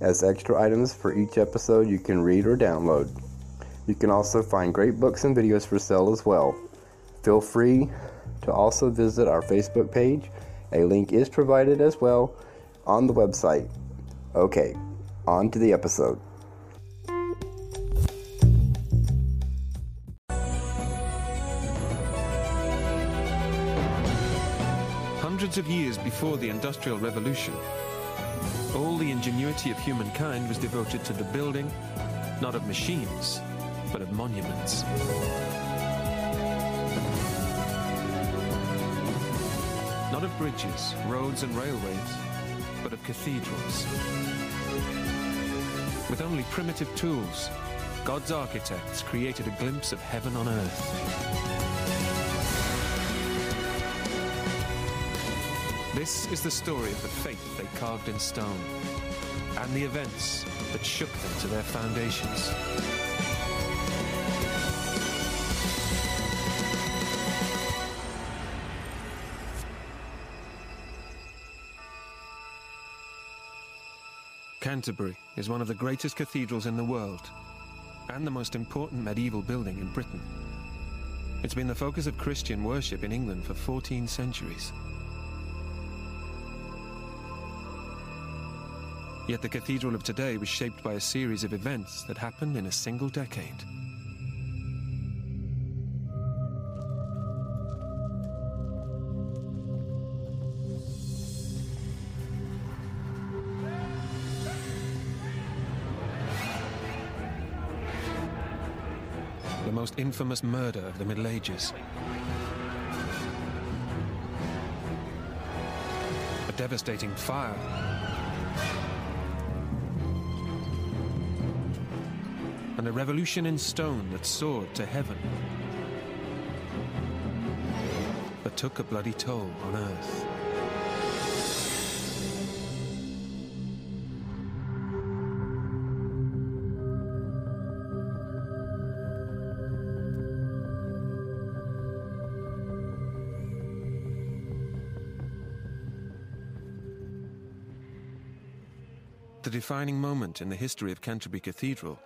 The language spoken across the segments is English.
as extra items for each episode you can read or download. You can also find great books and videos for sale as well. Feel free to also visit our Facebook page. A link is provided as well on the website. Okay, on to the episode. Hundreds of years before the Industrial Revolution, all the ingenuity of humankind was devoted to the building, not of machines, but of monuments. Not of bridges, roads, and railways, but of cathedrals. With only primitive tools, God's architects created a glimpse of heaven on earth. This is the story of the faith they carved in stone and the events that shook them to their foundations. Canterbury is one of the greatest cathedrals in the world and the most important medieval building in Britain. It's been the focus of Christian worship in England for 14 centuries. Yet the cathedral of today was shaped by a series of events that happened in a single decade. The most infamous murder of the Middle Ages. A devastating fire a revolution in stone that soared to heaven, but took a bloody toll on earth. The defining moment in the history of Canterbury Cathedral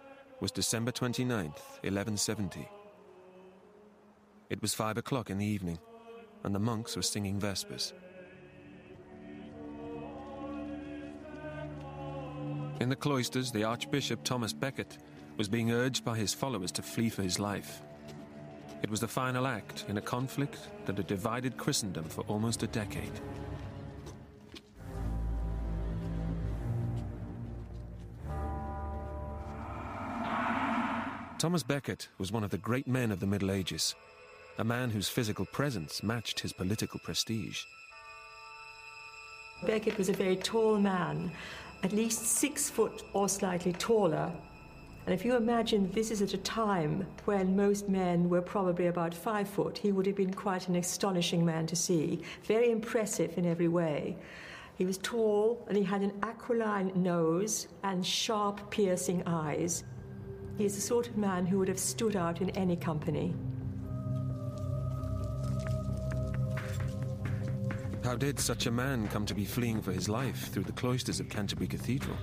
was December 29th, 1170. It was five o'clock in the evening, and the monks were singing Vespers. In the cloisters, the Archbishop Thomas Becket was being urged by his followers to flee for his life. It was the final act in a conflict that had divided Christendom for almost a decade. Thomas Becket was one of the great men of the Middle Ages, a man whose physical presence matched his political prestige. Becket was a very tall man, at least six foot or slightly taller. And if you imagine this is at a time when most men were probably about five foot, he would have been quite an astonishing man to see, very impressive in every way. He was tall and he had an aquiline nose and sharp, piercing eyes. He is the sort of man who would have stood out in any company. How did such a man come to be fleeing for his life through the cloisters of Canterbury Cathedral?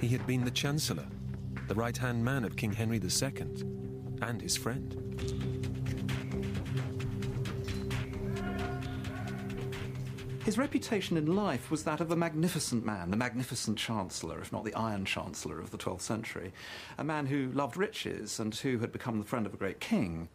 He had been the Chancellor, the right hand man of King Henry II, and his friend. His reputation in life was that of a magnificent man, the magnificent chancellor, if not the iron chancellor of the 12th century, a man who loved riches and who had become the friend of a great king.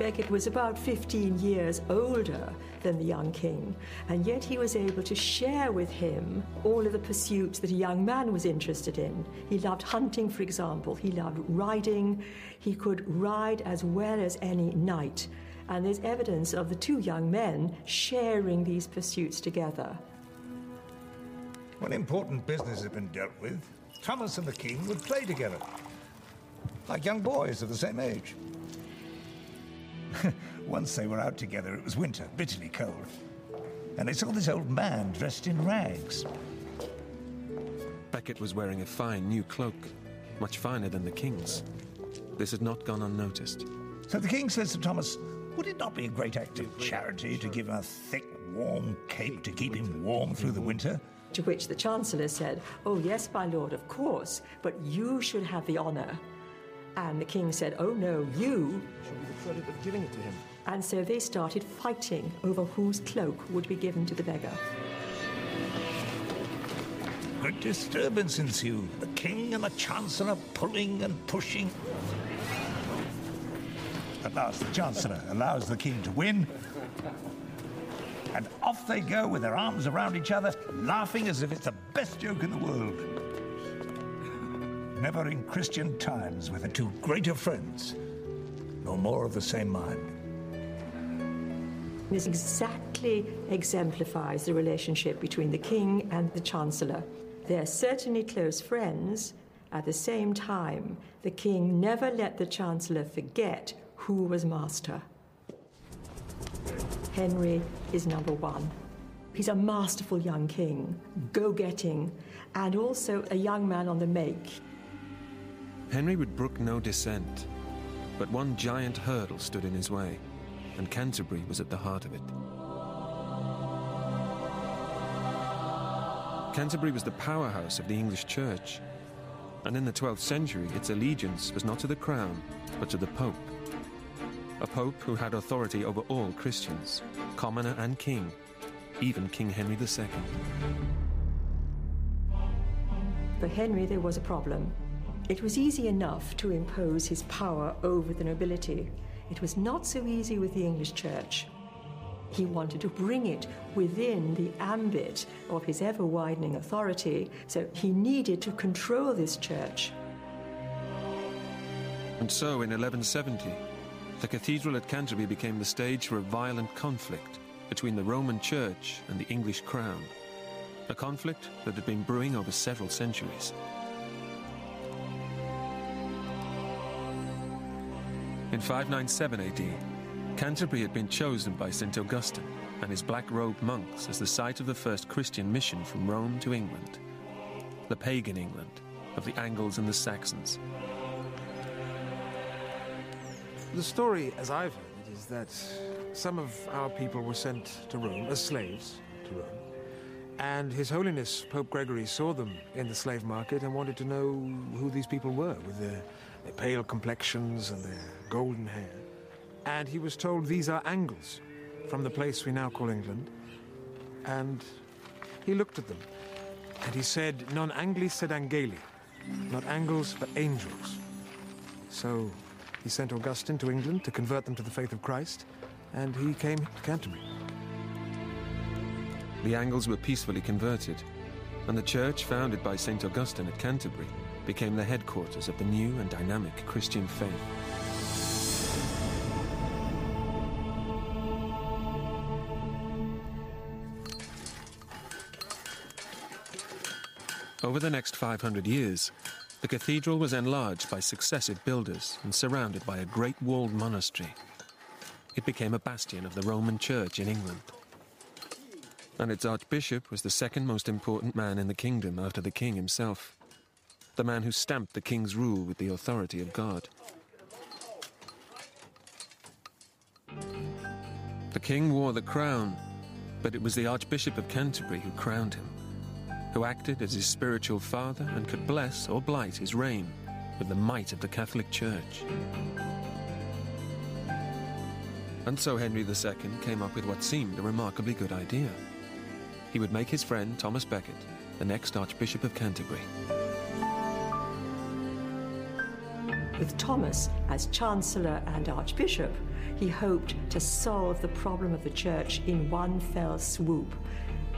Becket was about 15 years older than the young king, and yet he was able to share with him all of the pursuits that a young man was interested in. He loved hunting, for example, he loved riding, he could ride as well as any knight. And there's evidence of the two young men sharing these pursuits together. When important business had been dealt with, Thomas and the king would play together, like young boys of the same age. Once they were out together, it was winter, bitterly cold. And they saw this old man dressed in rags. Becket was wearing a fine new cloak, much finer than the king's. This had not gone unnoticed. So the king says to Thomas, Would it not be a great act of charity to give a thick, warm cape to keep him warm through the mm-hmm. winter? To which the Chancellor said, Oh, yes, my lord, of course, but you should have the honour. And the king said, Oh, no, you. Should be the credit of giving it to him. And so they started fighting over whose cloak would be given to the beggar. A disturbance ensued. The king and the chancellor pulling and pushing. At last, the chancellor allows the king to win. And off they go with their arms around each other, laughing as if it's the best joke in the world. Never in Christian times were the two greater friends, nor more of the same mind. This exactly exemplifies the relationship between the king and the chancellor. They're certainly close friends. At the same time, the king never let the chancellor forget who was master. Henry is number one. He's a masterful young king, go getting, and also a young man on the make. Henry would brook no dissent, but one giant hurdle stood in his way, and Canterbury was at the heart of it. Canterbury was the powerhouse of the English Church, and in the 12th century its allegiance was not to the crown, but to the Pope. A Pope who had authority over all Christians, commoner and king, even King Henry II. For Henry, there was a problem. It was easy enough to impose his power over the nobility. It was not so easy with the English Church. He wanted to bring it within the ambit of his ever widening authority, so he needed to control this church. And so, in 1170, the cathedral at Canterbury became the stage for a violent conflict between the Roman Church and the English crown. A conflict that had been brewing over several centuries. In 597 AD, Canterbury had been chosen by St. Augustine and his black robed monks as the site of the first Christian mission from Rome to England, the pagan England of the Angles and the Saxons. The story, as I've heard it, is that some of our people were sent to Rome as slaves to Rome. And His Holiness Pope Gregory saw them in the slave market and wanted to know who these people were with their, their pale complexions and their golden hair. And he was told these are Angles from the place we now call England. And he looked at them and he said, Non Angli sed Angeli, not Angles but angels. So he sent Augustine to England to convert them to the faith of Christ, and he came to Canterbury. The Angles were peacefully converted, and the church founded by St. Augustine at Canterbury became the headquarters of the new and dynamic Christian faith. Over the next 500 years, the cathedral was enlarged by successive builders and surrounded by a great walled monastery. It became a bastion of the Roman Church in England. And its archbishop was the second most important man in the kingdom after the king himself, the man who stamped the king's rule with the authority of God. The king wore the crown, but it was the Archbishop of Canterbury who crowned him who acted as his spiritual father and could bless or blight his reign with the might of the Catholic Church. And so Henry II came up with what seemed a remarkably good idea. He would make his friend Thomas Becket the next Archbishop of Canterbury. With Thomas as Chancellor and Archbishop, he hoped to solve the problem of the Church in one fell swoop.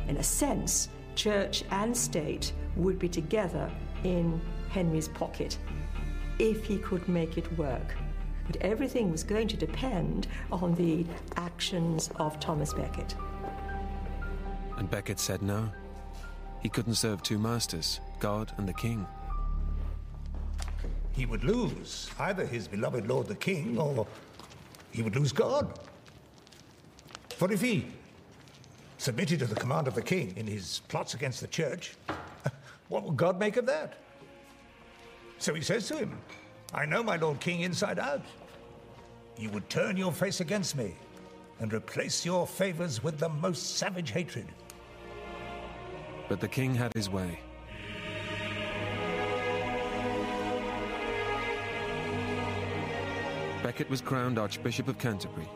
In a sense, Church and State would be together in Henry's pocket if he could make it work. But everything was going to depend on the actions of Thomas Becket. And Becket said no. He couldn't serve two masters, God and the King. He would lose either his beloved Lord the King or he would lose God. For if he submitted to the command of the king in his plots against the church, what would God make of that? So he says to him, I know my Lord King inside out. You would turn your face against me and replace your favors with the most savage hatred. But the king had his way. Becket was crowned Archbishop of Canterbury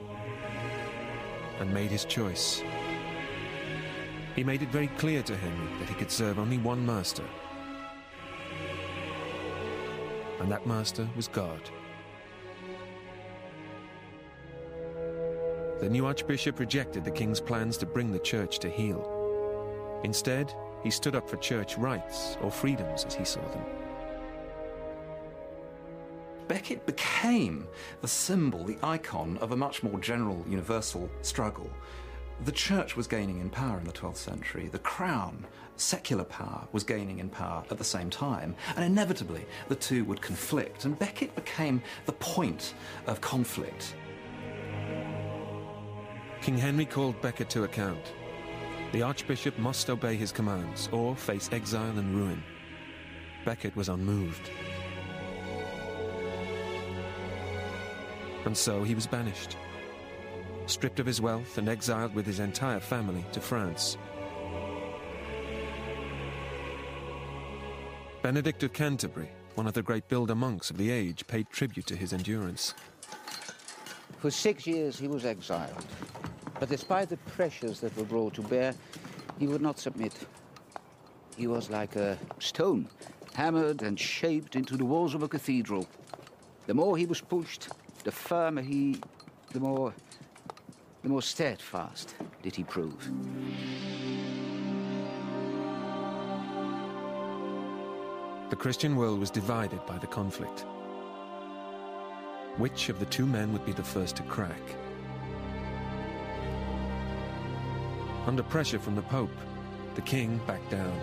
and made his choice. He made it very clear to Henry that he could serve only one master, and that master was God. The new archbishop rejected the king's plans to bring the church to heel. Instead, he stood up for church rights, or freedoms as he saw them. Becket became the symbol, the icon of a much more general, universal struggle. The church was gaining in power in the 12th century. The crown, secular power, was gaining in power at the same time. And inevitably, the two would conflict. And Becket became the point of conflict. King Henry called Becket to account. The archbishop must obey his commands or face exile and ruin. Becket was unmoved. And so he was banished, stripped of his wealth and exiled with his entire family to France. Benedict of Canterbury, one of the great builder monks of the age, paid tribute to his endurance. For six years he was exiled, but despite the pressures that were brought to bear, he would not submit. He was like a stone, hammered and shaped into the walls of a cathedral. The more he was pushed, the firmer he, the more, the more steadfast did he prove. The Christian world was divided by the conflict. Which of the two men would be the first to crack? Under pressure from the Pope, the king backed down.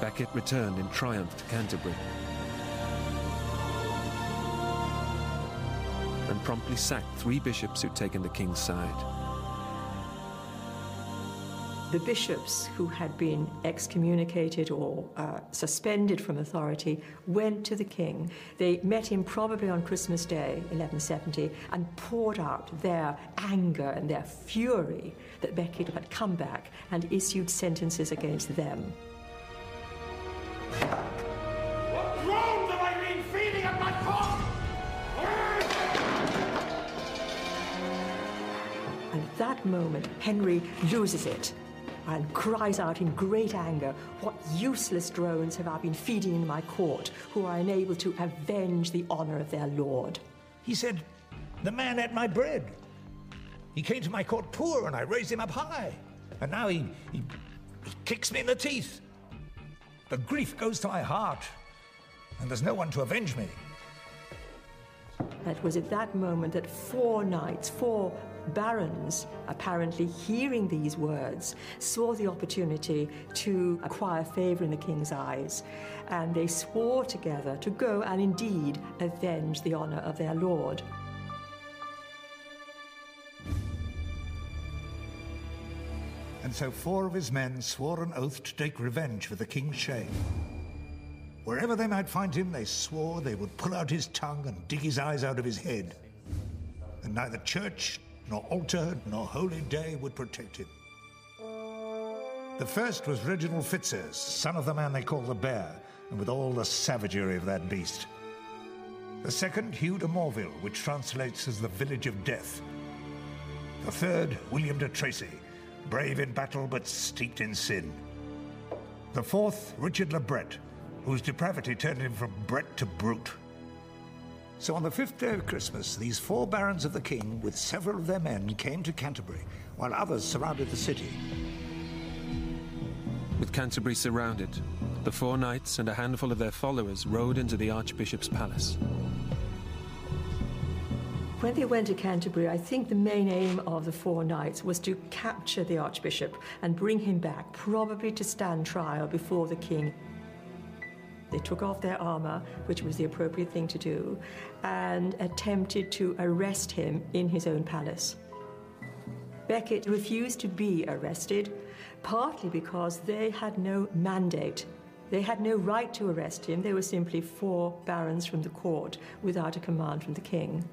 Becket returned in triumph to Canterbury promptly sacked three bishops who'd taken the king's side. The bishops who had been excommunicated or uh, suspended from authority went to the king. They met him probably on Christmas Day, 1170, and poured out their anger and their fury that Becket had come back and issued sentences against them. That moment, Henry loses it and cries out in great anger, What useless drones have I been feeding in my court, who are unable to avenge the honor of their lord? He said, The man ate my bread. He came to my court poor and I raised him up high. And now he, he, he kicks me in the teeth. The grief goes to my heart, and there's no one to avenge me. It was at that moment that four knights, four barons, apparently hearing these words, saw the opportunity to acquire favor in the king's eyes. And they swore together to go and indeed avenge the honor of their lord. And so four of his men swore an oath to take revenge for the king's shame. Wherever they might find him, they swore they would pull out his tongue and dig his eyes out of his head. And neither church, nor altar, nor holy day would protect him. The first was Reginald Fitzurse, son of the man they call the Bear, and with all the savagery of that beast. The second, Hugh de Morville, which translates as the Village of Death. The third, William de Tracy, brave in battle but steeped in sin. The fourth, Richard le Bret, whose depravity turned him from Bret to brute. So on the fifth day of Christmas, these four barons of the king, with several of their men, came to Canterbury, while others surrounded the city. With Canterbury surrounded, the four knights and a handful of their followers rode into the Archbishop's palace. When they went to Canterbury, I think the main aim of the four knights was to capture the Archbishop and bring him back, probably to stand trial before the king. They took off their armor, which was the appropriate thing to do, and attempted to arrest him in his own palace. Becket refused to be arrested, partly because they had no mandate. They had no right to arrest him. They were simply four barons from the court without a command from the king.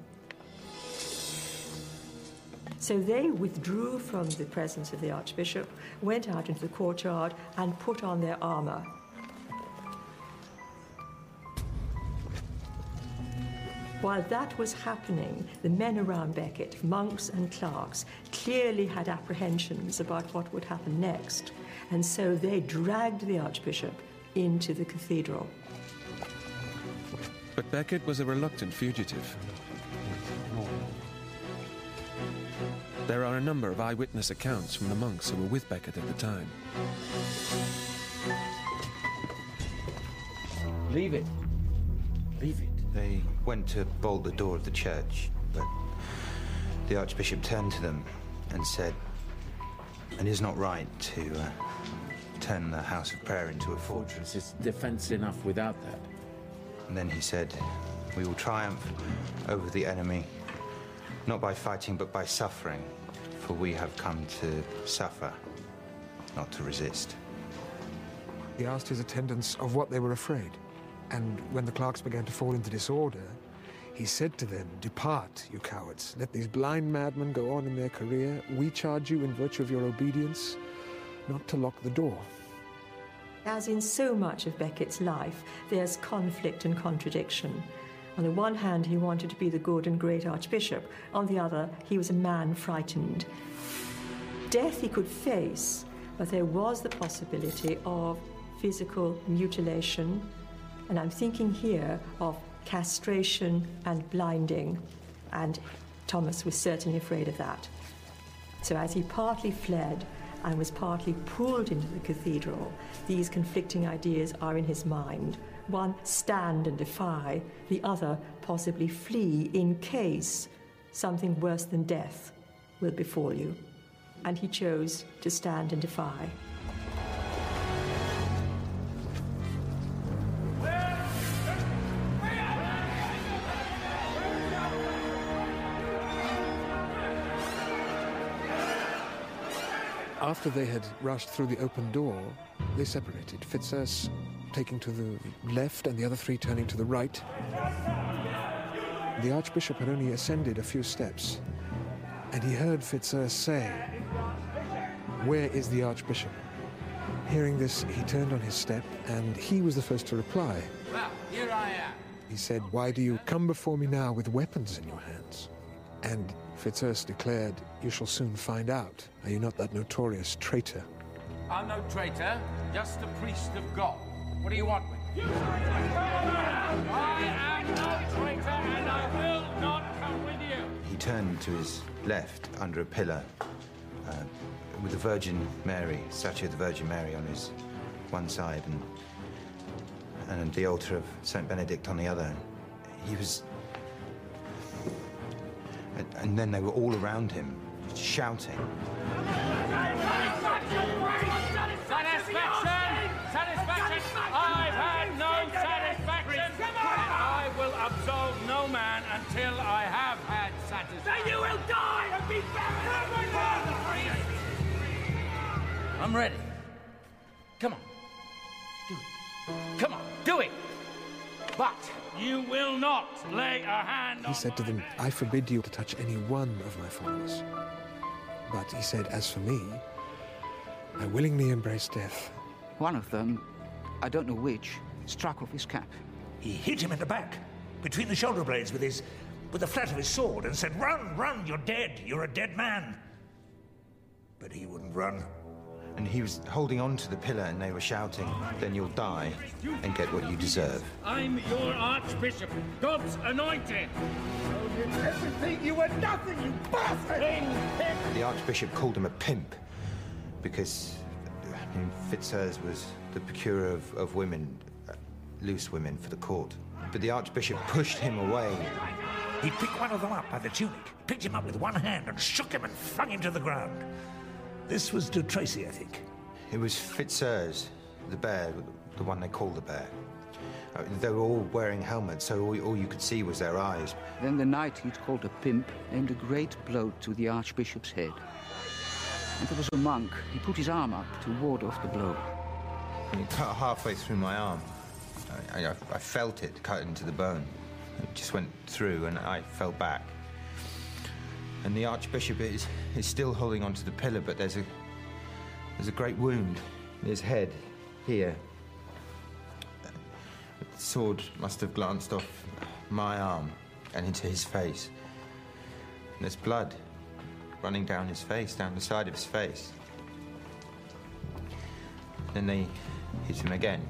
So they withdrew from the presence of the archbishop, went out into the courtyard, and put on their armor. While that was happening, the men around Becket, monks and clerks, clearly had apprehensions about what would happen next, and so they dragged the archbishop into the cathedral. But Becket was a reluctant fugitive. There are a number of eyewitness accounts from the monks who were with Becket at the time. Leave it. Leave it. They went to bolt the door of the church, but the Archbishop turned to them and said, It is not right to uh, turn the house of prayer into a fortress. It's defense enough without that. And then he said, We will triumph over the enemy, not by fighting, but by suffering, for we have come to suffer, not to resist. He asked his attendants of what they were afraid. And when the clerks began to fall into disorder, he said to them, Depart, you cowards. Let these blind madmen go on in their career. We charge you in virtue of your obedience not to lock the door. As in so much of Becket's life, there's conflict and contradiction. On the one hand, he wanted to be the good and great archbishop. On the other, he was a man frightened. Death he could face, but there was the possibility of physical mutilation, and I'm thinking here of castration and blinding, and Thomas was certainly afraid of that. So as he partly fled and was partly pulled into the cathedral, these conflicting ideas are in his mind. One, stand and defy, the other, possibly flee in case something worse than death will befall you. And he chose to stand and defy. After they had rushed through the open door, they separated, Fitzurse taking to the left and the other three turning to the right. The Archbishop had only ascended a few steps, and he heard Fitzurse say, Where is the Archbishop? Hearing this, he turned on his step, and he was the first to reply. Well, here I am. He said, Why do you come before me now with weapons in your hands? And Fitzurse declared, You shall soon find out. Are you not that notorious traitor? I'm no traitor, just a priest of God. What do you want with me? I am no traitor, and I will not come with you. He turned to his left under a pillar uh, with the Virgin Mary, statue of the Virgin Mary on his one side and, and the altar of St. Benedict on the other. He was. And, and then they were all around him, shouting. Satisfaction! Satisfaction! I've had no satisfaction! And I will absolve no man until I have had satisfaction. Then you will die and be buried! I'm ready. You will not lay a hand He on said to them, I forbid you to touch any one of my followers. But he said, As for me, I willingly embrace death. One of them, I don't know which, struck off his cap. He hit him in the back. between the shoulder blades with his with the flat of his sword and said, Run, run, you're dead, you're a dead man. But he wouldn't run. And he was holding on to the pillar and they were shouting, Then you'll die and get what you deserve. I'm your Archbishop, God's anointed. So did everything. You were nothing, you bastard! The Archbishop called him a pimp because I mean, Fitzurse was the procurer of, of women, uh, loose women, for the court. But the Archbishop pushed him away. He picked one of them up by the tunic, picked him up with one hand, and shook him and flung him to the ground. This was De Tracy, I think. It was Fitzurse, the bear, the one they call the bear. Uh, they were all wearing helmets, so all, all you could see was their eyes. Then the knight he'd called a pimp aimed a great blow to the Archbishop's head. And there was a monk. He put his arm up to ward off the blow. And it cut halfway through my arm. I, I, I felt it cut into the bone. It just went through, and I fell back. And the Archbishop is, is still holding onto the pillar, but there's a there's a great wound in his head here. The sword must have glanced off my arm and into his face. And there's blood running down his face, down the side of his face. Then they hit him again.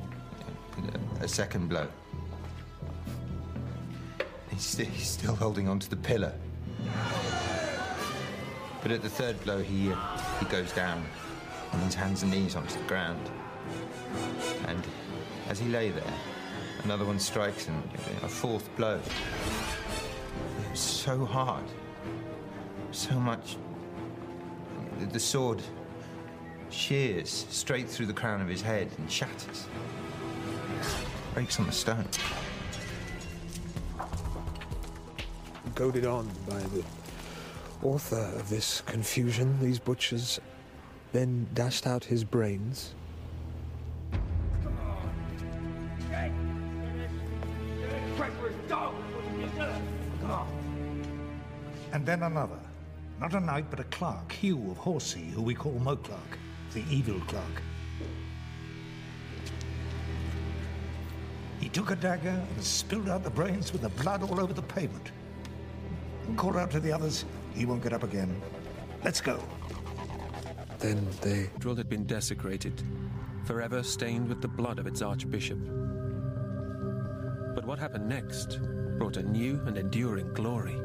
A second blow. He's, st- he's still holding onto the pillar. But at the third blow, he, uh, he goes down on his hands and knees onto the ground. And as he lay there, another one strikes him, a fourth blow. It was so hard, so much. The sword shears straight through the crown of his head and shatters. Breaks on the stone. Goaded on by the author of this confusion, these butchers then dashed out his brains. And then another. Not a knight, but a clerk, Hugh of Horsey, who we call Mauclerc, the evil clerk. He took a dagger and spilled out the brains with the blood all over the pavement. And called out to the others, he won't get up again. Let's go. Then the cathedral had been desecrated, forever stained with the blood of its archbishop. But what happened next brought a new and enduring glory.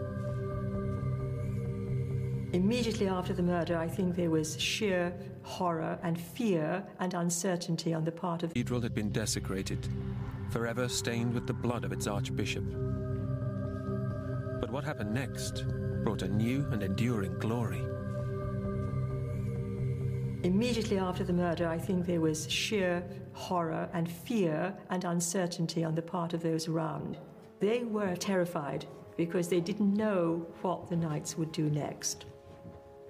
Immediately after the murder, I think there was sheer horror and fear and uncertainty on the part of The cathedral had been desecrated, forever stained with the blood of its archbishop. But what happened next brought a new and enduring glory. Immediately after the murder, I think there was sheer horror and fear and uncertainty on the part of those around. They were terrified because they didn't know what the knights would do next.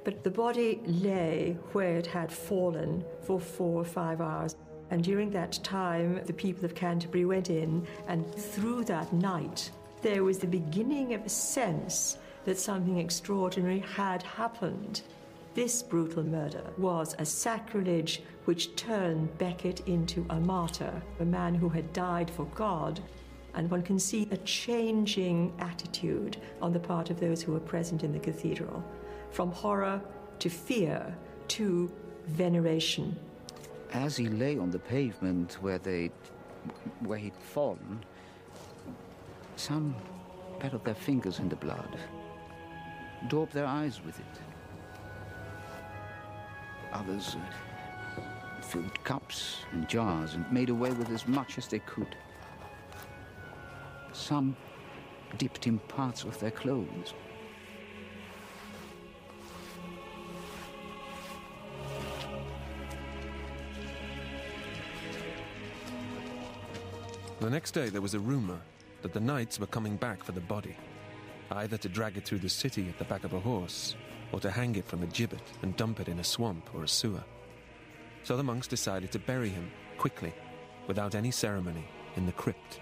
But the body lay where it had fallen for four or five hours. And during that time, the people of Canterbury went in, and through that night, there was the beginning of a sense that something extraordinary had happened. This brutal murder was a sacrilege which turned Becket into a martyr, a man who had died for God. And one can see a changing attitude on the part of those who were present in the cathedral from horror to fear to veneration. As he lay on the pavement where they where he'd fallen, some patted their fingers in the blood, daubed their eyes with it. Others uh, filled cups and jars and made away with as much as they could. Some dipped in parts of their clothes. The next day, there was a rumor that the knights were coming back for the body, either to drag it through the city at the back of a horse, or to hang it from a gibbet and dump it in a swamp or a sewer. So the monks decided to bury him quickly, without any ceremony, in the crypt.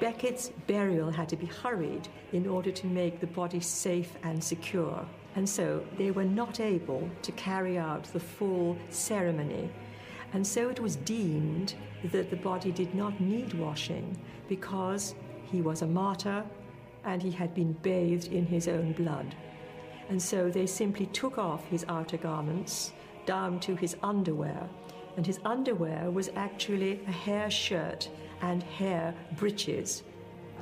Becket's burial had to be hurried in order to make the body safe and secure. And so they were not able to carry out the full ceremony. And so it was deemed that the body did not need washing because he was a martyr and he had been bathed in his own blood. And so they simply took off his outer garments down to his underwear. And his underwear was actually a hair shirt and hair breeches.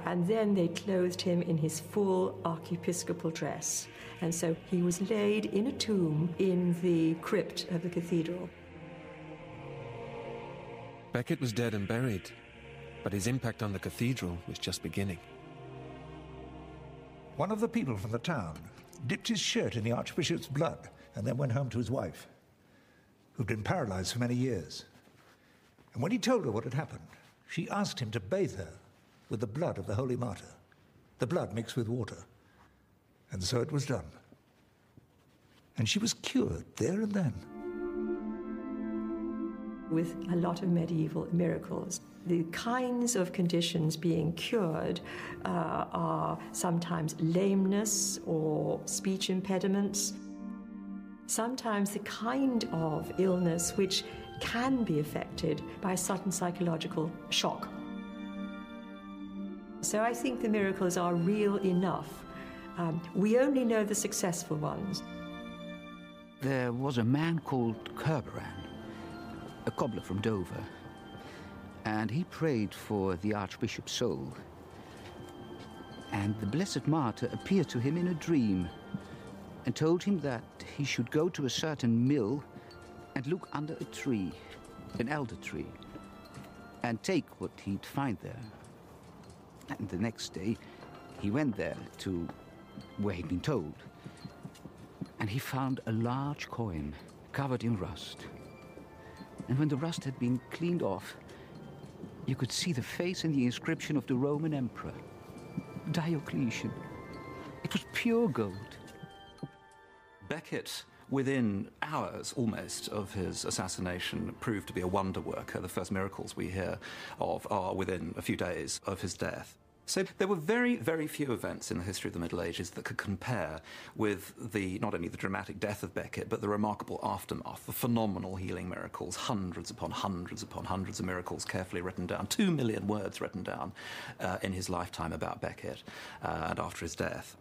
And then they clothed him in his full archiepiscopal dress. And so he was laid in a tomb in the crypt of the cathedral. Becket was dead and buried, but his impact on the cathedral was just beginning. One of the people from the town dipped his shirt in the Archbishop's blood and then went home to his wife, who'd been paralyzed for many years. And when he told her what had happened, she asked him to bathe her with the blood of the holy martyr, the blood mixed with water. And so it was done. And she was cured there and then. With a lot of medieval miracles, the kinds of conditions being cured uh, are sometimes lameness or speech impediments, sometimes the kind of illness which can be affected by a sudden psychological shock. So I think the miracles are real enough. Um, we only know the successful ones. There was a man called Kerberan, a cobbler from Dover, and he prayed for the Archbishop's soul. And the Blessed Martyr appeared to him in a dream and told him that he should go to a certain mill and look under a tree, an elder tree, and take what he'd find there. And the next day, he went there to where he'd been told. And he found a large coin covered in rust. And when the rust had been cleaned off, you could see the face and the inscription of the Roman emperor, Diocletian. It was pure gold. Becket, within hours almost of his assassination, proved to be a wonder worker. The first miracles we hear of are within a few days of his death. So there were very, very few events in the history of the Middle Ages that could compare with the not only the dramatic death of Becket, but the remarkable aftermath, the phenomenal healing miracles, hundreds upon hundreds upon hundreds of miracles carefully written down, two million words written down uh, in his lifetime about Becket uh, and after his death.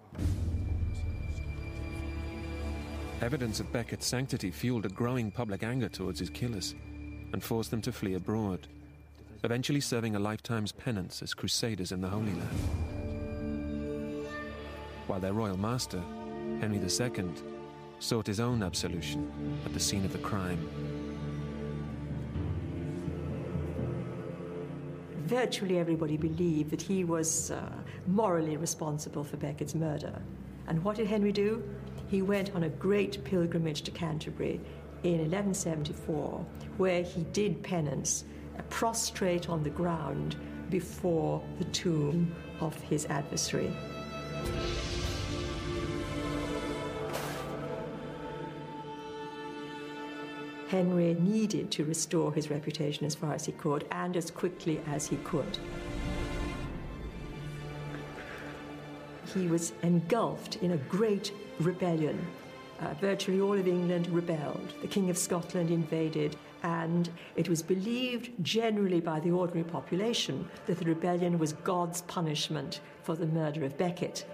Evidence of Becket's sanctity fueled a growing public anger towards his killers and forced them to flee abroad, eventually serving a lifetime's penance as crusaders in the Holy Land. While their royal master, Henry II, sought his own absolution at the scene of the crime. Virtually everybody believed that he was uh, morally responsible for Becket's murder. And what did Henry do? He went on a great pilgrimage to Canterbury in 1174, where he did penance, prostrate on the ground before the tomb of his adversary. Henry needed to restore his reputation as far as he could and as quickly as he could. He was engulfed in a great rebellion. Uh, virtually all of England rebelled. The King of Scotland invaded, and it was believed generally by the ordinary population that the rebellion was God's punishment for the murder of Becket.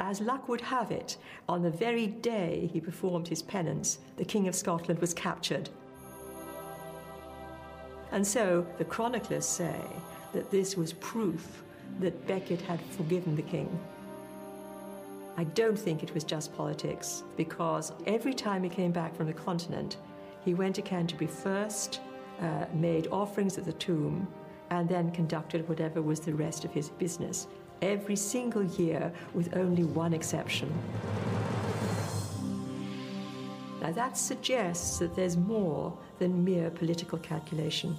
As luck would have it, on the very day he performed his penance, the King of Scotland was captured. And so the chroniclers say that this was proof that Becket had forgiven the king. I don't think it was just politics, because every time he came back from the continent, he went to Canterbury first, uh, made offerings at the tomb, and then conducted whatever was the rest of his business every single year with only one exception. Now that suggests that there's more than mere political calculation.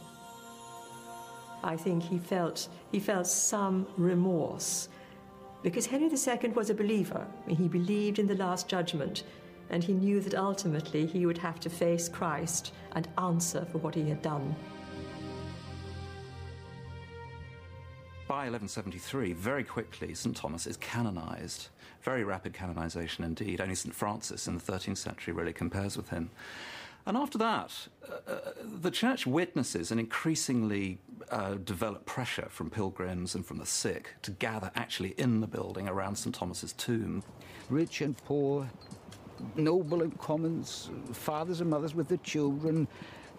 I think he felt, he felt some remorse because Henry II was a believer. He believed in the Last Judgment and he knew that ultimately he would have to face Christ and answer for what he had done. by 1173, very quickly, St. Thomas is canonized. Very rapid canonization indeed. Only St. Francis in the 13th century really compares with him. And after that, uh, uh, the church witnesses an increasingly uh, developed pressure from pilgrims and from the sick to gather actually in the building around St. Thomas's tomb. Rich and poor, noble and commons, fathers and mothers with their children,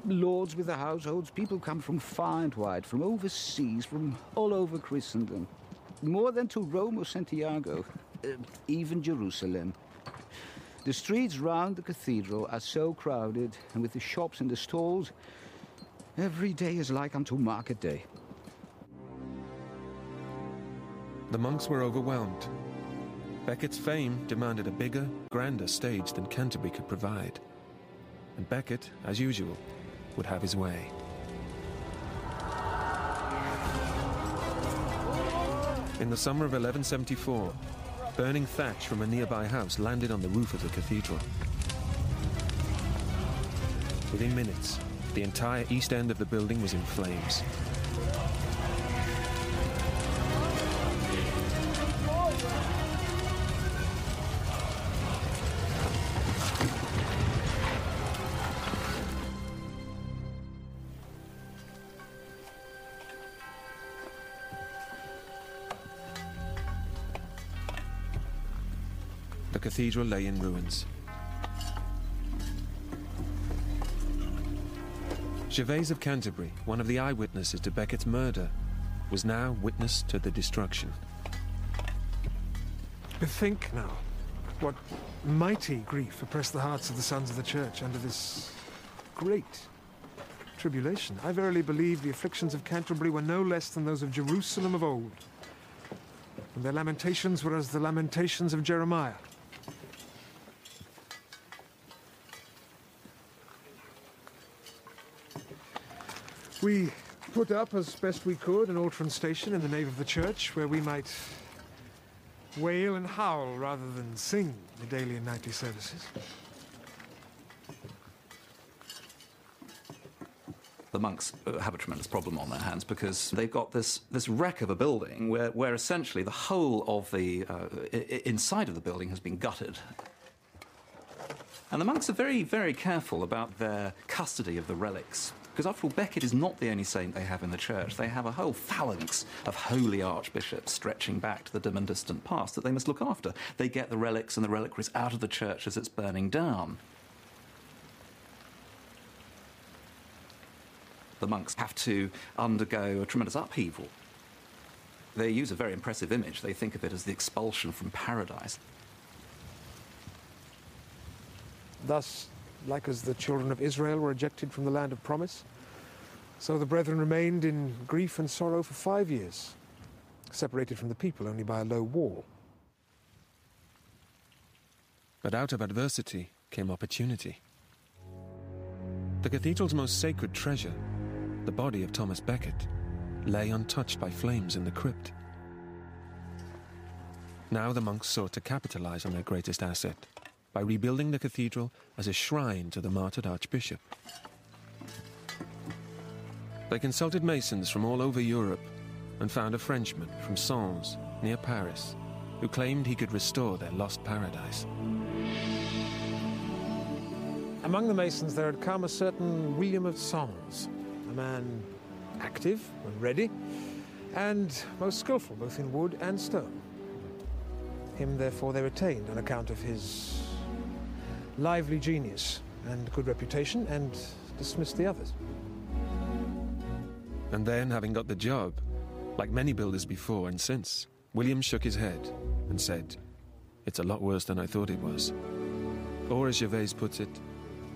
lords with their households, people come from far and wide, from overseas, from all over Christendom. More than to Rome or Santiago, uh, even Jerusalem. The streets round the cathedral are so crowded, and with the shops and the stalls, every day is like unto market day. The monks were overwhelmed. Becket's fame demanded a bigger, grander stage than Canterbury could provide. And Becket, as usual, would have his way. In the summer of 1174, Burning thatch from a nearby house landed on the roof of the cathedral. Within minutes, the entire east end of the building was in flames. Cathedral lay in ruins. Gervase of Canterbury, one of the eyewitnesses to Becket's murder, was now witness to the destruction. But think now, what mighty grief oppressed the hearts of the sons of the church under this great tribulation. I verily believe the afflictions of Canterbury were no less than those of Jerusalem of old. And their lamentations were as the lamentations of Jeremiah. We put up as best we could an Altron station in the nave of the church where we might wail and howl rather than sing the daily and nightly services. the monks uh, have a tremendous problem on their hands because they've got this, this wreck of a building where, where essentially the whole of the uh, inside of the building has been gutted. And the monks are very, very careful about their custody of the relics. Because after all, Becket is not the only saint they have in the church. They have a whole phalanx of holy archbishops stretching back to the dim and distant past that they must look after. They get the relics and the reliquaries out of the church as it's burning down. The monks have to undergo a tremendous upheaval. They use a very impressive image. They think of it as the expulsion from paradise. Thus, like as the children of Israel were ejected from the land of promise. So the brethren remained in grief and sorrow for five years, separated from the people only by a low wall. But out of adversity came opportunity. The cathedral's most sacred treasure, the body of Thomas Becket, lay untouched by flames in the crypt. Now the monks sought to capitalize on their greatest asset by rebuilding the cathedral as a shrine to the martyred archbishop. They consulted masons from all over Europe and found a Frenchman from Sens, near Paris, who claimed he could restore their lost paradise. Among the masons there had come a certain William of Sens, a man active and ready, and most skilful both in wood and stone. Him, therefore, they retained on account of his lively genius and good reputation and dismissed the others. And then, having got the job, like many builders before and since, William shook his head and said, It's a lot worse than I thought it was. Or, as Gervase puts it,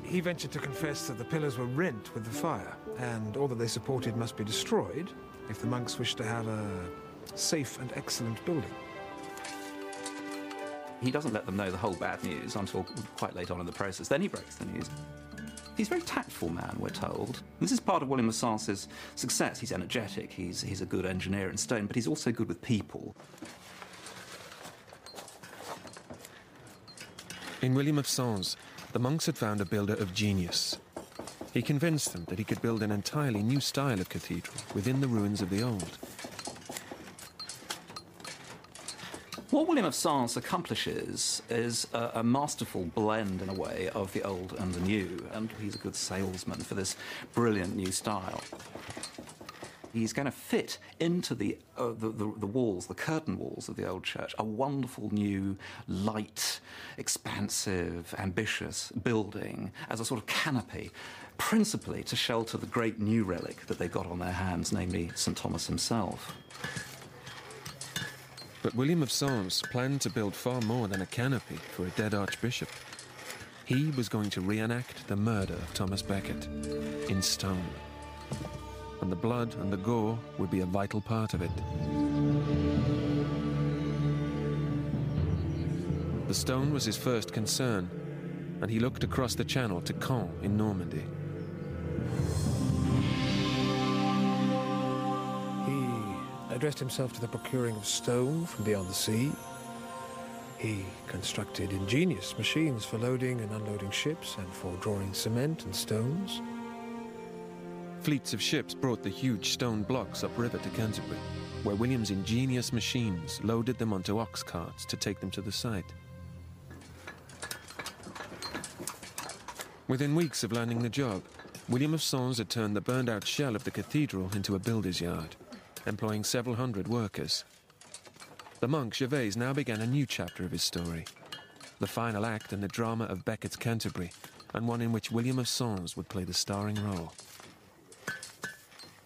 he ventured to confess that the pillars were rent with the fire, and all that they supported must be destroyed if the monks wished to have a safe and excellent building. He doesn't let them know the whole bad news until quite late on in the process. Then he breaks the news. He's a very tactful man, we're told. This is part of William of Sens's success. He's energetic, he's, he's a good engineer in stone, but he's also good with people. In William of Sens, the monks had found a builder of genius. He convinced them that he could build an entirely new style of cathedral within the ruins of the old. What William of Sens accomplishes is a, a, masterful blend, in a way, of the old and the new, and he's a good salesman for this brilliant new style. He's going to fit into the, uh, the, the, the, walls, the curtain walls of the old church, a wonderful new, light, expansive, ambitious building as a sort of canopy, principally to shelter the great new relic that they've got on their hands, namely St. Thomas himself. But William of Sens planned to build far more than a canopy for a dead archbishop. He was going to reenact the murder of Thomas Becket in stone. And the blood and the gore would be a vital part of it. The stone was his first concern, and he looked across the channel to Caen in Normandy. Addressed himself to the procuring of stone from beyond the sea. He constructed ingenious machines for loading and unloading ships and for drawing cement and stones. Fleets of ships brought the huge stone blocks upriver to Canterbury, where William's ingenious machines loaded them onto ox carts to take them to the site. Within weeks of landing the job, William of Sens had turned the burned out shell of the cathedral into a builder's yard employing several hundred workers. The monk Gervase now began a new chapter of his story, the final act in the drama of Becket's Canterbury, and one in which William of Sens would play the starring role.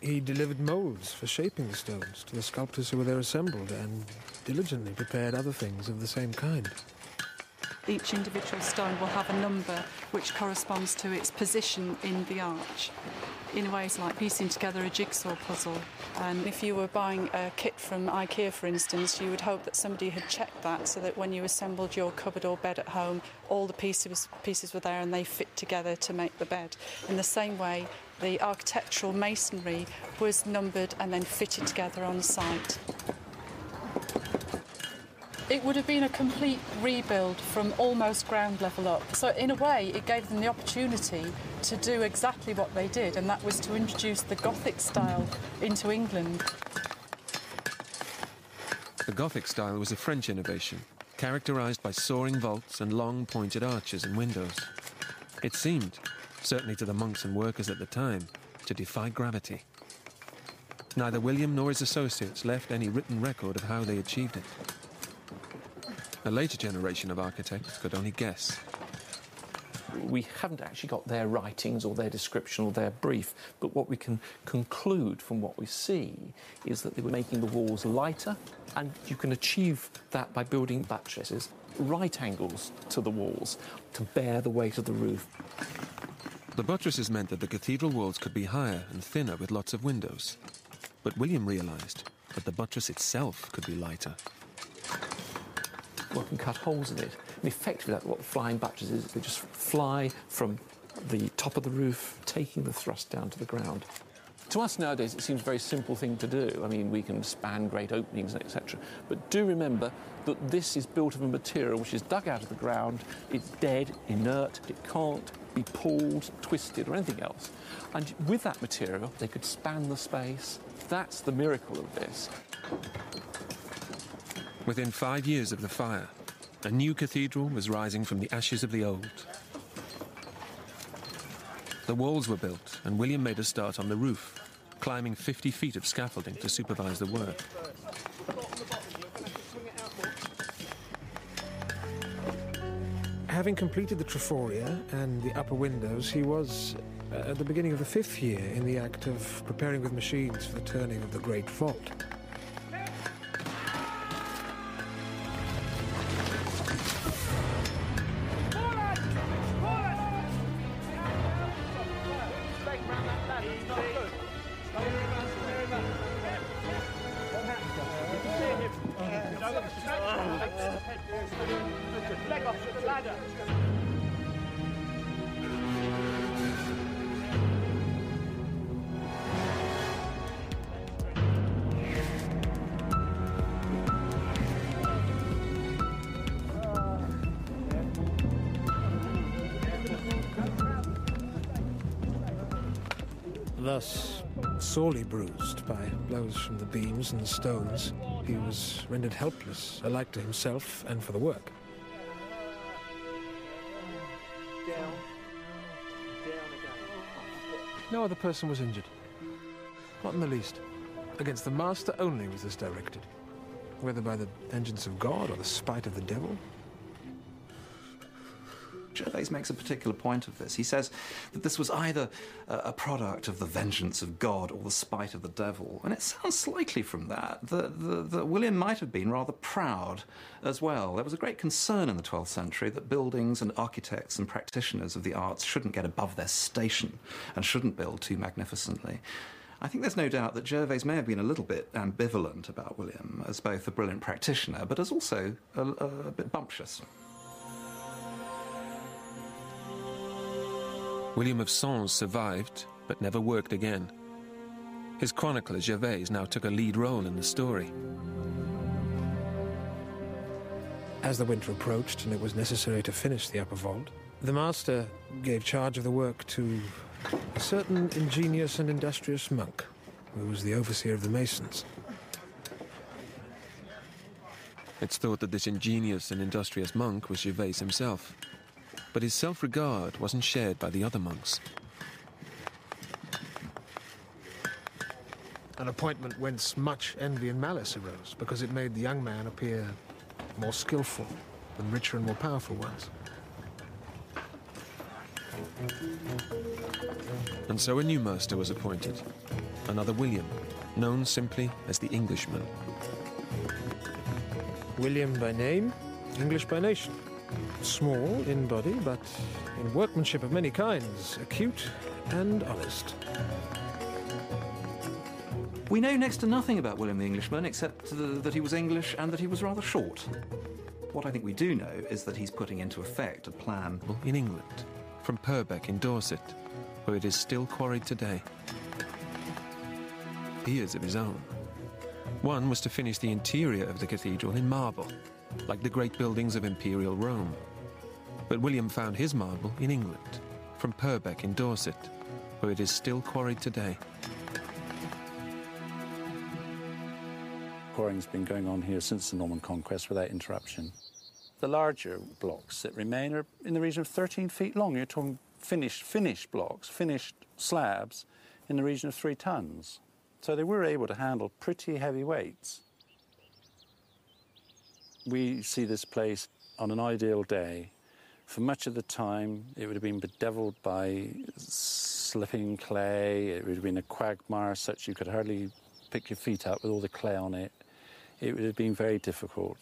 He delivered moulds for shaping the stones to the sculptors who were there assembled and diligently prepared other things of the same kind. Each individual stone will have a number which corresponds to its position in the arch in ways like piecing together a jigsaw puzzle. And if you were buying a kit from IKEA, for instance, you would hope that somebody had checked that so that when you assembled your cupboard or bed at home, all the pieces, pieces were there and they fit together to make the bed. In the same way, the architectural masonry was numbered and then fitted together on site. It would have been a complete rebuild from almost ground level up. So, in a way, it gave them the opportunity to do exactly what they did, and that was to introduce the Gothic style into England. The Gothic style was a French innovation, characterised by soaring vaults and long pointed arches and windows. It seemed, certainly to the monks and workers at the time, to defy gravity. Neither William nor his associates left any written record of how they achieved it. A later generation of architects could only guess. We haven't actually got their writings or their description or their brief, but what we can conclude from what we see is that they were making the walls lighter, and you can achieve that by building buttresses, right angles to the walls, to bear the weight of the roof. The buttresses meant that the cathedral walls could be higher and thinner with lots of windows. But William realised that the buttress itself could be lighter one can cut holes in it. And effectively, that's what flying buttresses is. They just fly from the top of the roof, taking the thrust down to the ground. To us nowadays, it seems a very simple thing to do. I mean, we can span great openings, etc. But do remember that this is built of a material which is dug out of the ground. It's dead, inert. It can't be pulled, twisted, or anything else. And with that material, they could span the space. That's the miracle of this. Within five years of the fire, a new cathedral was rising from the ashes of the old. The walls were built, and William made a start on the roof, climbing 50 feet of scaffolding to supervise the work. Having completed the triforium and the upper windows, he was, uh, at the beginning of the fifth year, in the act of preparing with machines for the turning of the great vault. Thus, sorely bruised by blows from the beams and stones, He was rendered helpless, alike to himself and for the work. No other person was injured. Not in the least. Against the master only was this directed. Whether by the vengeance of God or the spite of the devil, Gervase makes a particular point of this. He says that this was either a product of the vengeance of God or the spite of the devil. And it sounds slightly from that that, William might have been rather proud as well. There was a great concern in the 12th century that buildings and architects and practitioners of the arts shouldn't get above their station and shouldn't build too magnificently. I think there's no doubt that Gervase may have been a little bit ambivalent about William as both a brilliant practitioner, but as also a, a bit bumptious. William of Sens survived, but never worked again. His chronicler Gervase now took a lead role in the story. As the winter approached and it was necessary to finish the upper vault, the master gave charge of the work to a certain ingenious and industrious monk, who was the overseer of the masons. It's thought that this ingenious and industrious monk was Gervase himself, but his self regard wasn't shared by the other monks. An appointment whence much envy and malice arose, because it made the young man appear more skillful than richer and more powerful ones. And so a new master was appointed, another William, known simply as the Englishman. William by name, English by nation. Small in body, but in workmanship of many kinds, acute and honest. We know next to nothing about William the Englishman except that he was English and that he was rather short. What I think we do know is that he's putting into effect a plan. In England, from Purbeck in Dorset, where it is still quarried today. Fears of his own. One was to finish the interior of the cathedral in marble, like the great buildings of Imperial Rome. But William found his marble in England, from Purbeck in Dorset, where it is still quarried today. Quarrying's been going on here since the Norman conquest without interruption. The larger blocks that remain are in the region of 13 feet long. You're talking finished, finished blocks, finished slabs in the region of three tons. So they were able to handle pretty heavy weights. We see this place on an ideal day. For much of the time, it would have been bedeviled by slipping clay. It would have been a quagmire such you could hardly pick your feet up with all the clay on it. It would have been very difficult.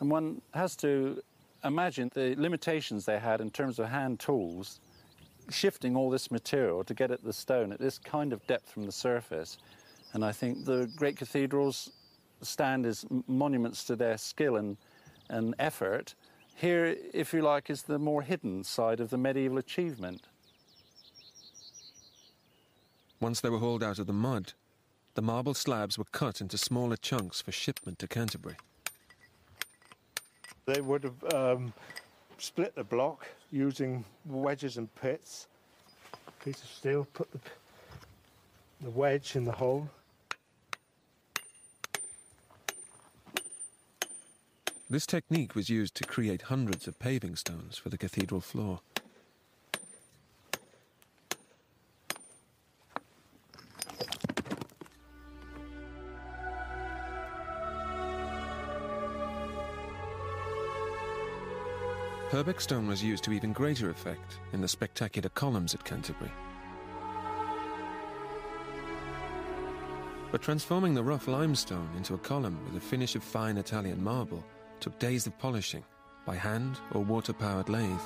And one has to imagine the limitations they had in terms of hand tools, shifting all this material to get at the stone at this kind of depth from the surface. And I think the great cathedrals stand as monuments to their skill and, and effort. Here, if you like, is the more hidden side of the medieval achievement. Once they were hauled out of the mud, the marble slabs were cut into smaller chunks for shipment to Canterbury. They would have um, split the block using wedges and pits. Piece of steel, put the, the wedge in the hole. This technique was used to create hundreds of paving stones for the cathedral floor. Purbeck stone was used to even greater effect in the spectacular columns at Canterbury. But transforming the rough limestone into a column with a finish of fine Italian marble took days of polishing by hand or water powered lathe.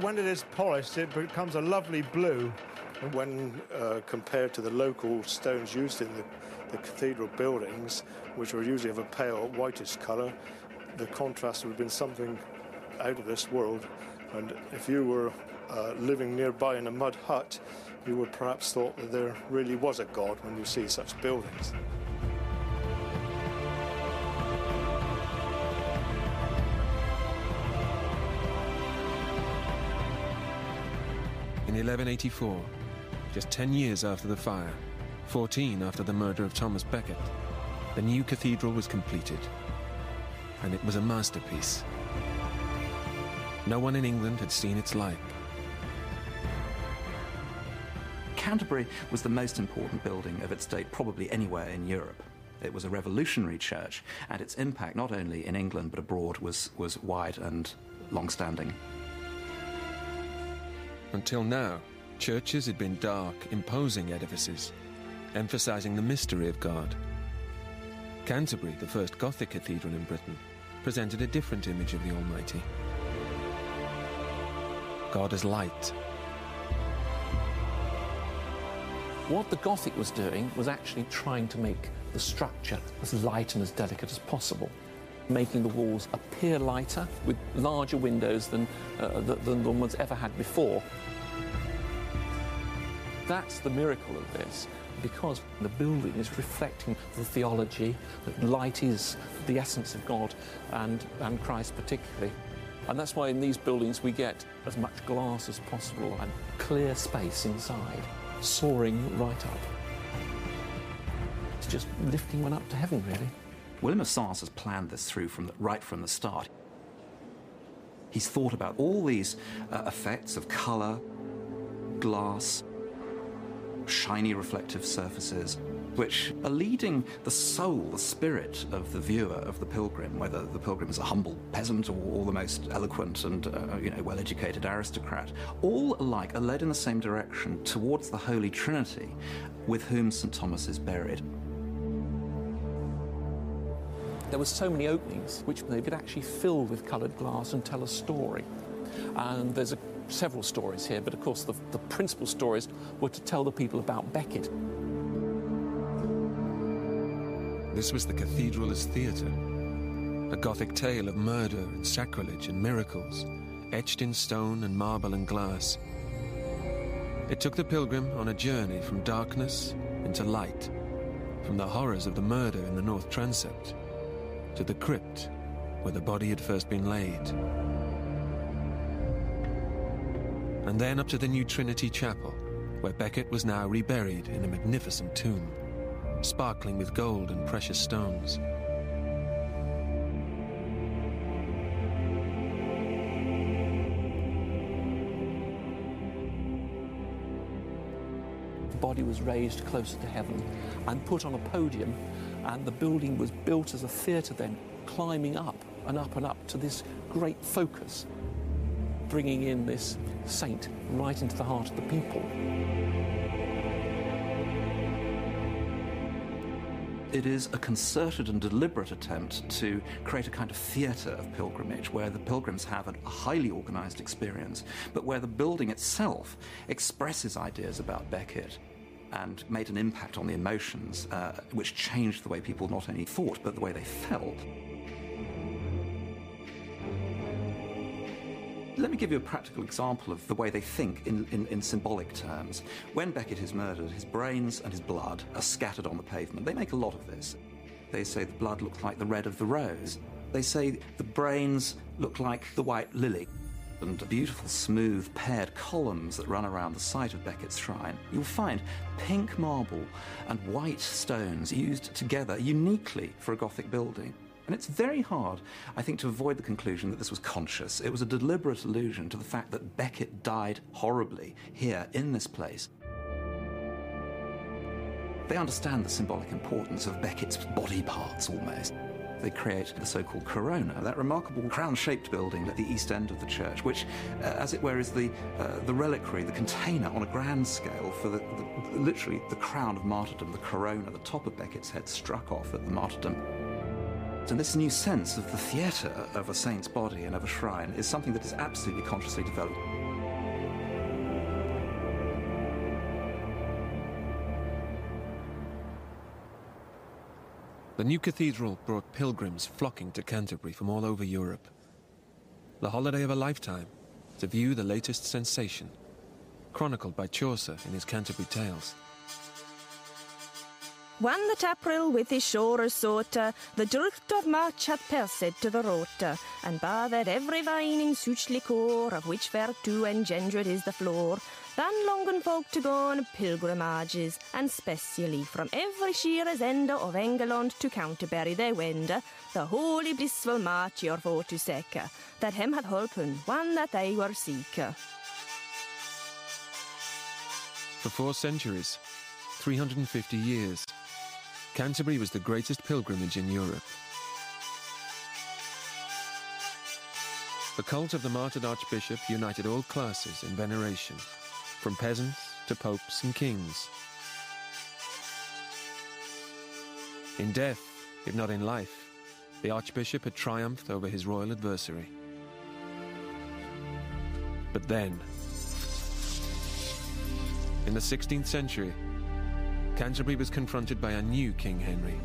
When it is polished, it becomes a lovely blue. When uh, compared to the local stones used in the, the cathedral buildings, which were usually of a pale whitish colour, the contrast would have been something out of this world. And if you were uh, living nearby in a mud hut, you would perhaps thought that there really was a God when you see such buildings. In 1184, just 10 years after the fire, 14 after the murder of Thomas Becket, the new cathedral was completed. And it was a masterpiece. No one in England had seen its like. Canterbury was the most important building of its date, probably anywhere in Europe. It was a revolutionary church, and its impact, not only in England but abroad, was, was wide and long standing. Until now, churches had been dark, imposing edifices, emphasizing the mystery of God. Canterbury, the first Gothic cathedral in Britain, presented a different image of the Almighty. God as light. What the Gothic was doing was actually trying to make the structure as light and as delicate as possible, making the walls appear lighter with larger windows than, uh, than the ones ever had before. That's the miracle of this, because the building is reflecting the theology, that light is the essence of God and, and Christ particularly. And that's why in these buildings we get as much glass as possible and clear space inside soaring right up. It's just lifting one up to heaven, really. William of Sens has planned this through from the, right from the start. He's thought about all these uh, effects of colour, glass, shiny reflective surfaces, which are leading the soul, the spirit of the viewer, of the pilgrim, whether the pilgrim is a humble peasant or, or the most eloquent and uh, you know, well-educated aristocrat, all alike are led in the same direction towards the Holy Trinity, with whom St. Thomas is buried. There were so many openings which they could actually fill with coloured glass and tell a story. And there's a, several stories here, but of course the, the principal stories were to tell the people about Becket. This was the cathedral as theatre. A Gothic tale of murder and sacrilege and miracles, etched in stone and marble and glass. It took the pilgrim on a journey from darkness into light, from the horrors of the murder in the North Transept to the crypt where the body had first been laid. And then up to the new Trinity Chapel, where Becket was now reburied in a magnificent tomb sparkling with gold and precious stones. The body was raised closer to heaven and put on a podium, and the building was built as a theatre then, climbing up and up and up to this great focus, bringing in this saint right into the heart of the people. It is a concerted and deliberate attempt to create a kind of theatre of pilgrimage where the pilgrims have a highly organised experience, but where the building itself expresses ideas about Becket and made an impact on the emotions, uh, which changed the way people not only thought, but the way they felt. Let me give you a practical example of the way they think in, in, in, symbolic terms. When Becket is murdered, his brains and his blood are scattered on the pavement. They make a lot of this. They say the blood looks like the red of the rose. They say the brains look like the white lily. And the beautiful, smooth, paired columns that run around the site of Becket's shrine, you'll find pink marble and white stones used together uniquely for a Gothic building. And it's very hard, I think, to avoid the conclusion that this was conscious. It was a deliberate allusion to the fact that Becket died horribly here in this place. They understand the symbolic importance of Becket's body parts almost. They create the so called corona, that remarkable crown shaped building at the east end of the church, which, uh, as it were, is the, uh, the reliquary, the container on a grand scale for the, the, literally the crown of martyrdom, the corona, the top of Becket's head struck off at the martyrdom. And this new sense of the theatre of a saint's body and of a shrine is something that is absolutely consciously developed. The new cathedral brought pilgrims flocking to Canterbury from all over Europe. The holiday of a lifetime to view the latest sensation, chronicled by Chaucer in his Canterbury Tales. When the tapril with his shorers sought the drift of March had passed to the road, and by that every in such liquor, of which to engendered is the floor, then longen folk to go on pilgrimages, and specially from every sheerest end of England to Canterbury they wend, the holy blissful march your for to seek, that him had holpen one that they were seek. For four centuries, 350 years, Canterbury was the greatest pilgrimage in Europe. The cult of the martyred archbishop united all classes in veneration, from peasants to popes and kings. In death, if not in life, the archbishop had triumphed over his royal adversary. But then, in the 16th century, Canterbury was confronted by a new King Henry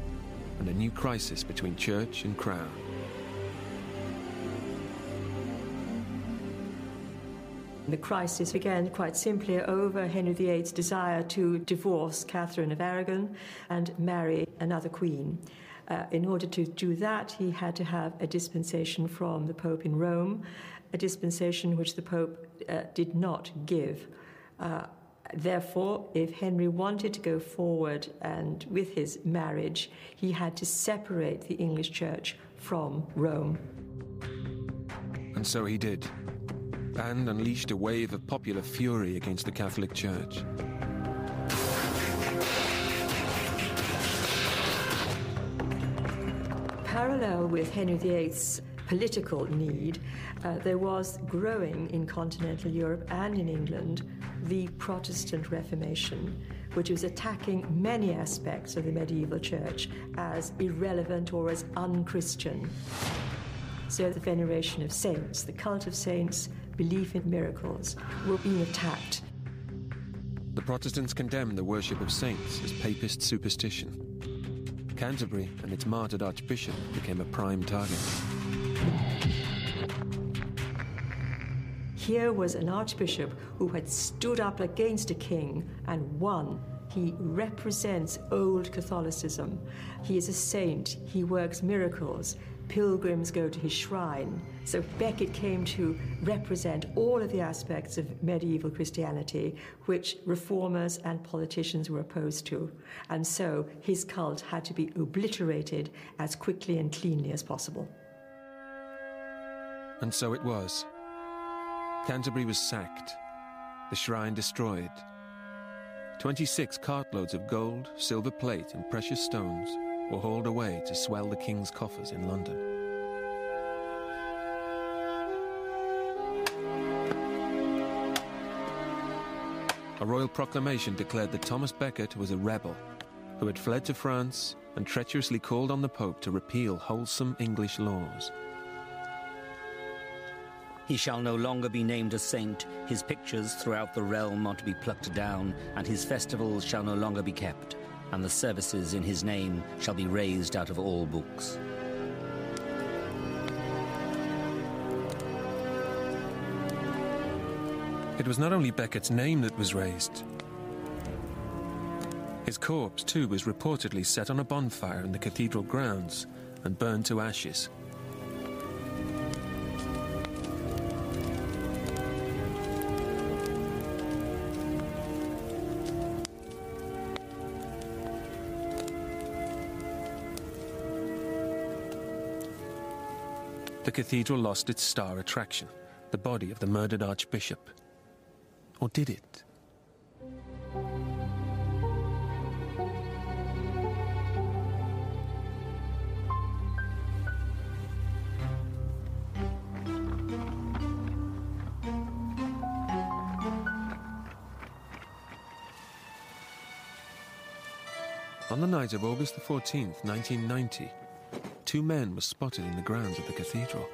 and a new crisis between church and crown. The crisis began quite simply over Henry VIII's desire to divorce Catherine of Aragon and marry another queen. Uh, in order to do that, he had to have a dispensation from the Pope in Rome, a dispensation which the Pope uh, did not give. Uh, Therefore, if Henry wanted to go forward and with his marriage, he had to separate the English church from Rome. And so he did, and unleashed a wave of popular fury against the Catholic Church. Parallel with Henry VIII's political need, uh, there was growing in continental Europe and in England the Protestant Reformation, which was attacking many aspects of the medieval church as irrelevant or as unchristian. So the veneration of saints, the cult of saints, belief in miracles were being attacked. The Protestants condemned the worship of saints as papist superstition. Canterbury and its martyred archbishop became a prime target. Here was an archbishop who had stood up against a king and won. He represents old Catholicism. He is a saint. He works miracles. Pilgrims go to his shrine. So Becket came to represent all of the aspects of medieval Christianity which reformers and politicians were opposed to. And so his cult had to be obliterated as quickly and cleanly as possible. And so it was. Canterbury was sacked, the shrine destroyed. 26 cartloads of gold, silver plate, and precious stones were hauled away to swell the king's coffers in London. A royal proclamation declared that Thomas Becket was a rebel who had fled to France and treacherously called on the Pope to repeal wholesome English laws. He shall no longer be named a saint, his pictures throughout the realm are to be plucked down, and his festivals shall no longer be kept, and the services in his name shall be raised out of all books. It was not only Becket's name that was raised. His corpse, too, was reportedly set on a bonfire in the cathedral grounds and burned to ashes. The cathedral lost its star attraction, the body of the murdered archbishop. Or did it? On the night of August the 14th, 1990, two men were spotted in the grounds of the cathedral.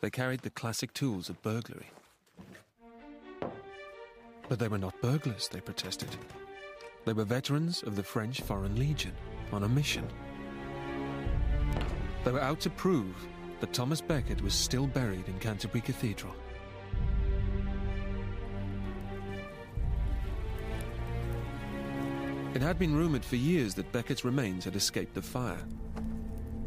They carried the classic tools of burglary. But they were not burglars, they protested. They were veterans of the French Foreign Legion on a mission. They were out to prove that Thomas Becket was still buried in Canterbury Cathedral. It had been rumoured for years that Becket's remains had escaped the fire,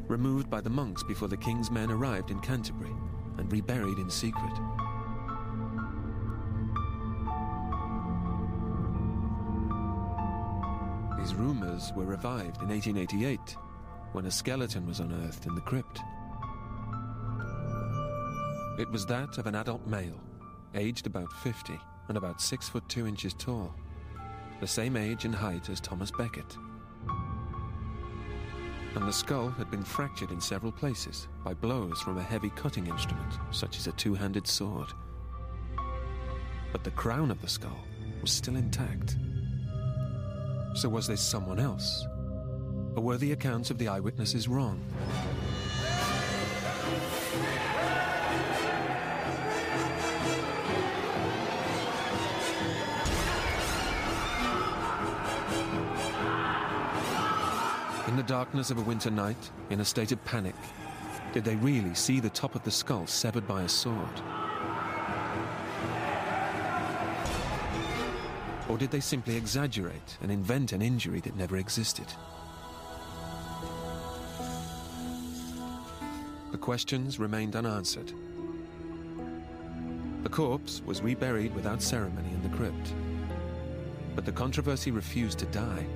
removed by the monks before the king's men arrived in Canterbury, and reburied in secret. These rumours were revived in 1888 when a skeleton was unearthed in the crypt. It was that of an adult male, aged about 50 and about 6 foot 2 inches tall, the same age and height as Thomas Becket. And the skull had been fractured in several places by blows from a heavy cutting instrument, such as a two handed sword. But the crown of the skull was still intact. So was this someone else? Or were the accounts of the eyewitnesses wrong? The darkness of a winter night, in a state of panic, did they really see the top of the skull severed by a sword? Or did they simply exaggerate and invent an injury that never existed? The questions remained unanswered. The corpse was reburied without ceremony in the crypt. But the controversy refused to die.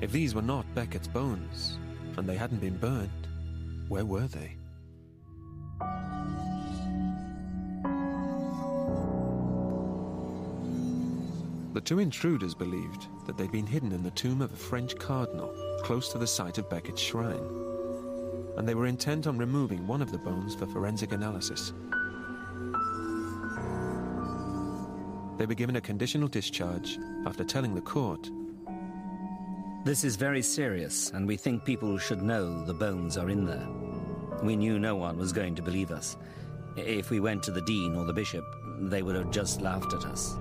If these were not Becket's bones, and they hadn't been burned, where were they? The two intruders believed that they'd been hidden in the tomb of a French cardinal close to the site of Becket's shrine, and they were intent on removing one of the bones for forensic analysis. They were given a conditional discharge after telling the court This is very serious, and we think people should know the bones are in there. We knew no one was going to believe us. If we went to the dean or the bishop, they would have just laughed at us.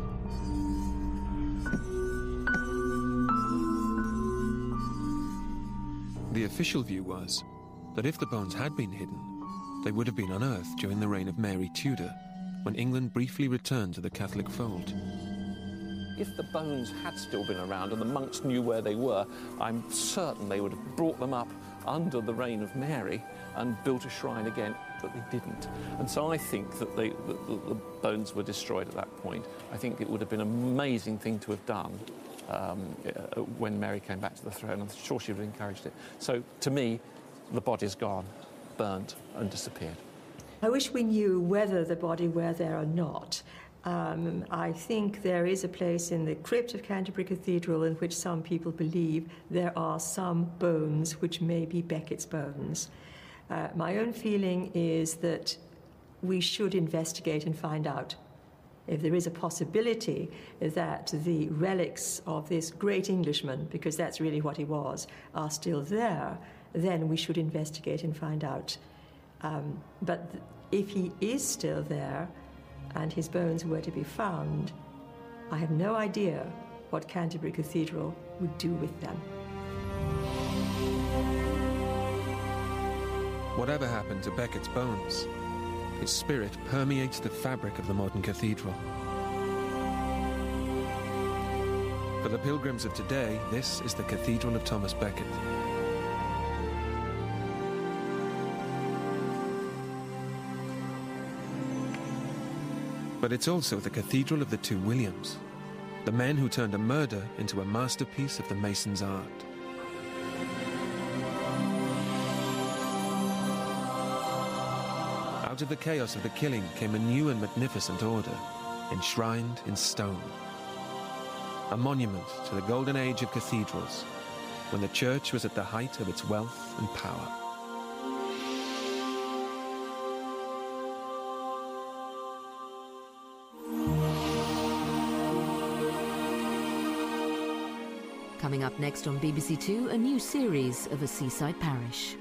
The official view was that if the bones had been hidden, they would have been unearthed during the reign of Mary Tudor, when England briefly returned to the Catholic fold. If the bones had still been around and the monks knew where they were, I'm certain they would have brought them up under the reign of Mary and built a shrine again, but they didn't. And so I think that, they, the bones were destroyed at that point. I think it would have been an amazing thing to have done um, uh, when Mary came back to the throne. I'm sure she would have encouraged it. So to me, the body's gone, burnt, and disappeared. I wish we knew whether the body were there or not. Um, I think there is a place in the crypt of Canterbury Cathedral in which some people believe there are some bones which may be Becket's bones. Uh, my own feeling is that we should investigate and find out if there is a possibility that the relics of this great Englishman, because that's really what he was, are still there, then we should investigate and find out. Um, but th- if he is still there and his bones were to be found, I have no idea what Canterbury Cathedral would do with them. Whatever happened to Becket's bones, his spirit permeates the fabric of the modern cathedral. For the pilgrims of today, this is the Cathedral of Thomas Becket. But it's also the Cathedral of the Two Williams, the men who turned a murder into a masterpiece of the Mason's art. Out of the chaos of the killing came a new and magnificent order, enshrined in stone. A monument to the golden age of cathedrals, when the church was at the height of its wealth and power. Coming up next on BBC Two, a new series of A Seaside Parish.